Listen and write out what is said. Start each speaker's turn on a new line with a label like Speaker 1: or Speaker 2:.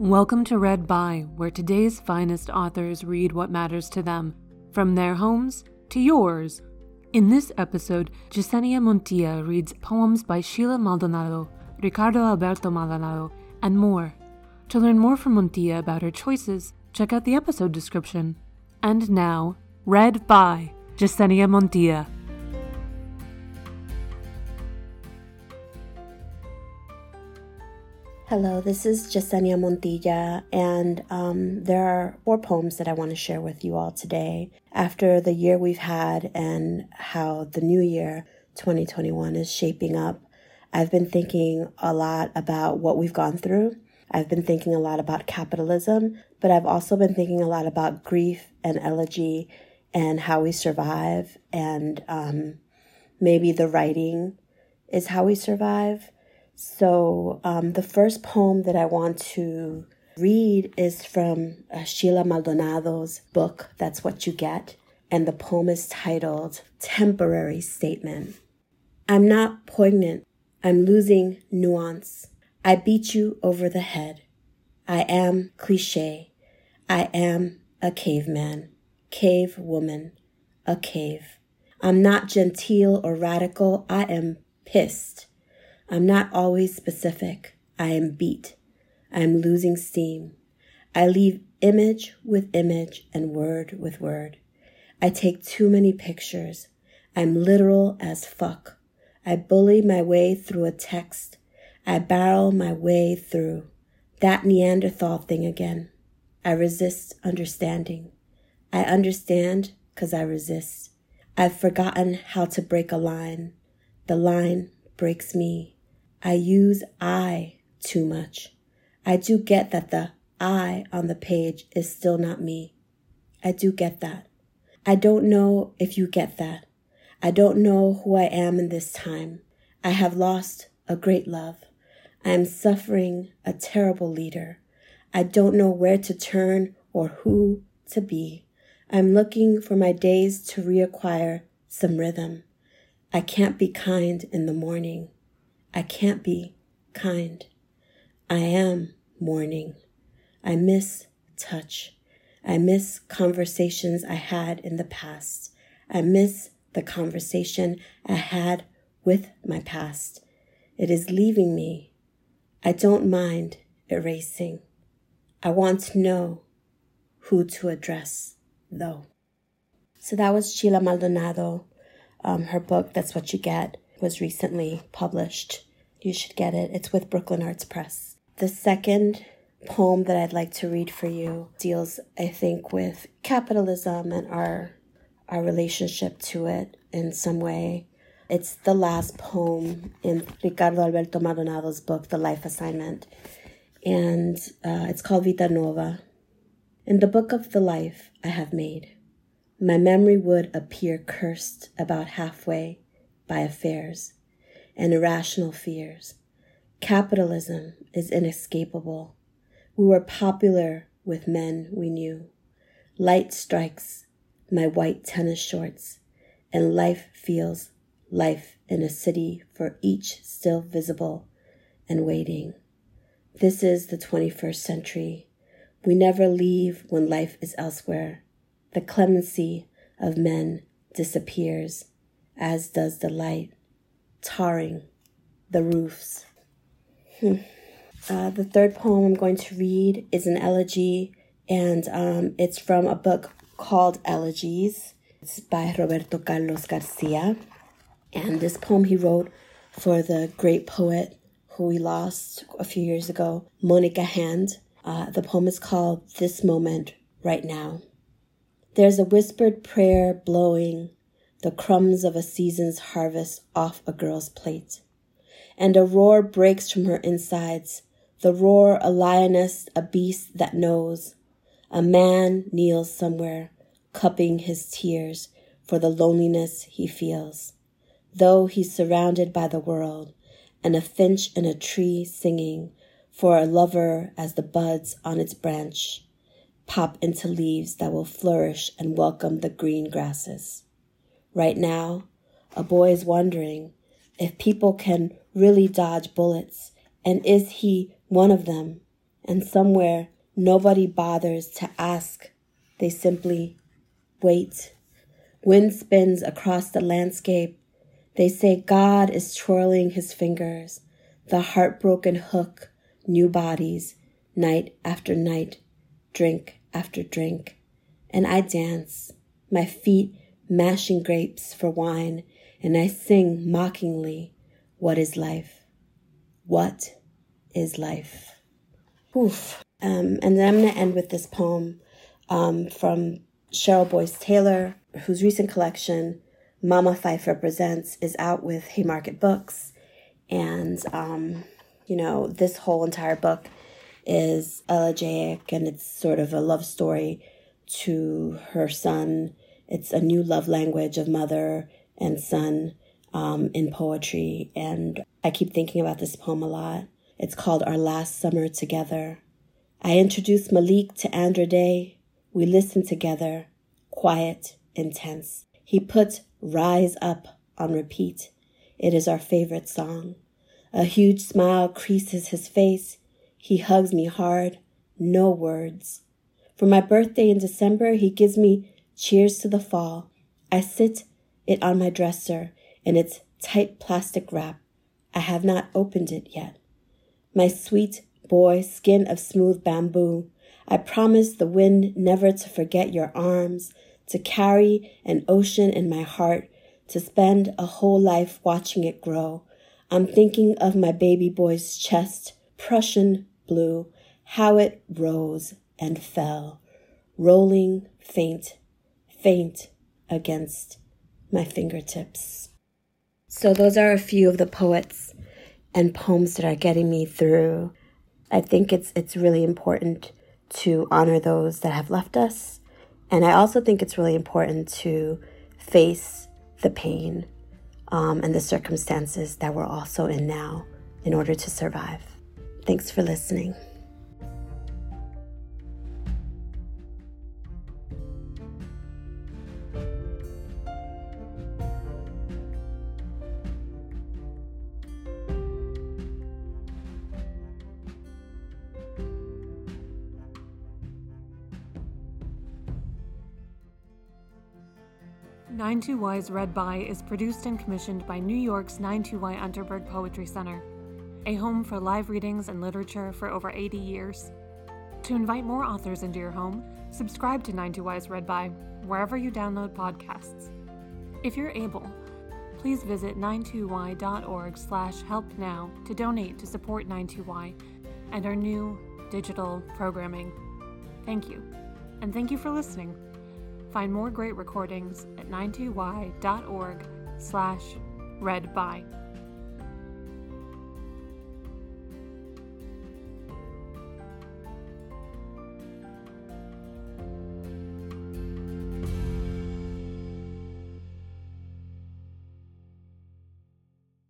Speaker 1: Welcome to Read By, where today's finest authors read what matters to them, from their homes to yours. In this episode, Yesenia Montilla reads poems by Sheila Maldonado, Ricardo Alberto Maldonado, and more. To learn more from Montilla about her choices, check out the episode description. And now, Read by Yesenia Montilla.
Speaker 2: Hello, this is Yesenia Montilla, and um, there are four poems that I want to share with you all today. After the year we've had and how the new year 2021 is shaping up, I've been thinking a lot about what we've gone through. I've been thinking a lot about capitalism, but I've also been thinking a lot about grief and elegy and how we survive, and um, maybe the writing is how we survive. So, um, the first poem that I want to read is from uh, Sheila Maldonado's book, That's What You Get. And the poem is titled Temporary Statement. I'm not poignant. I'm losing nuance. I beat you over the head. I am cliche. I am a caveman, cave woman, a cave. I'm not genteel or radical. I am pissed. I'm not always specific. I am beat. I am losing steam. I leave image with image and word with word. I take too many pictures. I'm literal as fuck. I bully my way through a text. I barrel my way through that Neanderthal thing again. I resist understanding. I understand because I resist. I've forgotten how to break a line. The line breaks me. I use I too much. I do get that the I on the page is still not me. I do get that. I don't know if you get that. I don't know who I am in this time. I have lost a great love. I am suffering a terrible leader. I don't know where to turn or who to be. I'm looking for my days to reacquire some rhythm. I can't be kind in the morning. I can't be kind. I am mourning. I miss touch. I miss conversations I had in the past. I miss the conversation I had with my past. It is leaving me. I don't mind erasing. I want to know who to address, though. So that was Sheila Maldonado. Um, her book, That's What You Get was recently published. You should get it. It's with Brooklyn Arts Press. The second poem that I'd like to read for you deals, I think, with capitalism and our our relationship to it in some way. It's the last poem in Ricardo Alberto Maldonado's book, The Life Assignment, and uh, it's called Vita Nuova. In the book of the life I have made, my memory would appear cursed about halfway by affairs and irrational fears. Capitalism is inescapable. We were popular with men we knew. Light strikes my white tennis shorts, and life feels life in a city for each still visible and waiting. This is the 21st century. We never leave when life is elsewhere. The clemency of men disappears, as does the light tarring the roofs. Hmm. Uh, the third poem I'm going to read is an elegy, and um, it's from a book called Elegies. It's by Roberto Carlos Garcia. And this poem he wrote for the great poet who we lost a few years ago, Monica Hand. Uh, the poem is called This Moment Right Now. There's a whispered prayer blowing the crumbs of a season's harvest off a girl's plate. And a roar breaks from her insides, the roar a lioness, a beast that knows. A man kneels somewhere, cupping his tears for the loneliness he feels. Though he's surrounded by the world, and a finch in a tree singing for a lover as the buds on its branch pop into leaves that will flourish and welcome the green grasses. Right now, a boy is wondering if people can really dodge bullets, and is he one of them? and somewhere nobody bothers to ask. They simply wait. Wind spins across the landscape. They say God is twirling his fingers. The heartbroken hook, new bodies, night after night, drink after drink. And I dance, my feet mashing grapes for wine, and I sing mockingly, What is life? What is life? Oof. Um, and then I'm going to end with this poem um, from Cheryl Boyce Taylor, whose recent collection, Mama Phife Represents, is out with Haymarket Books. And, um, you know, this whole entire book is elegiac and it's sort of a love story to her son. It's a new love language of mother and son um, in poetry. And I keep thinking about this poem a lot. It's called Our Last Summer Together. I introduced Malik to Andra Day. We listened together, quiet, intense. He put Rise Up on repeat. It is our favorite song. A huge smile creases his face. He hugs me hard, no words. For my birthday in December, he gives me cheers to the fall. I sit it on my dresser in its tight plastic wrap. I have not opened it yet. My sweet boy, skin of smooth bamboo, I promise the wind never to forget your arms, to carry an ocean in my heart, to spend a whole life watching it grow. I'm thinking of my baby boy's chest, Prussian blue, how it rose and fell, rolling faint, faint against my fingertips. So, those are a few of the poets and poems that are getting me through. I think it's it's really important to honor those that have left us, and I also think it's really important to face the pain um, and the circumstances that we're also in now in order to survive. Thanks for listening.
Speaker 1: 92Y's Read By is produced and commissioned by New York's 92Y Unterberg Poetry Center, a home for live readings and literature for over 80 years. To invite more authors into your home, subscribe to 92Y's Read By wherever you download podcasts. If you're able, please visit 92y.org slash help now to donate to support 92y and our new digital programming. Thank you, and thank you for listening. Find more great recordings at 92y.org slash read by.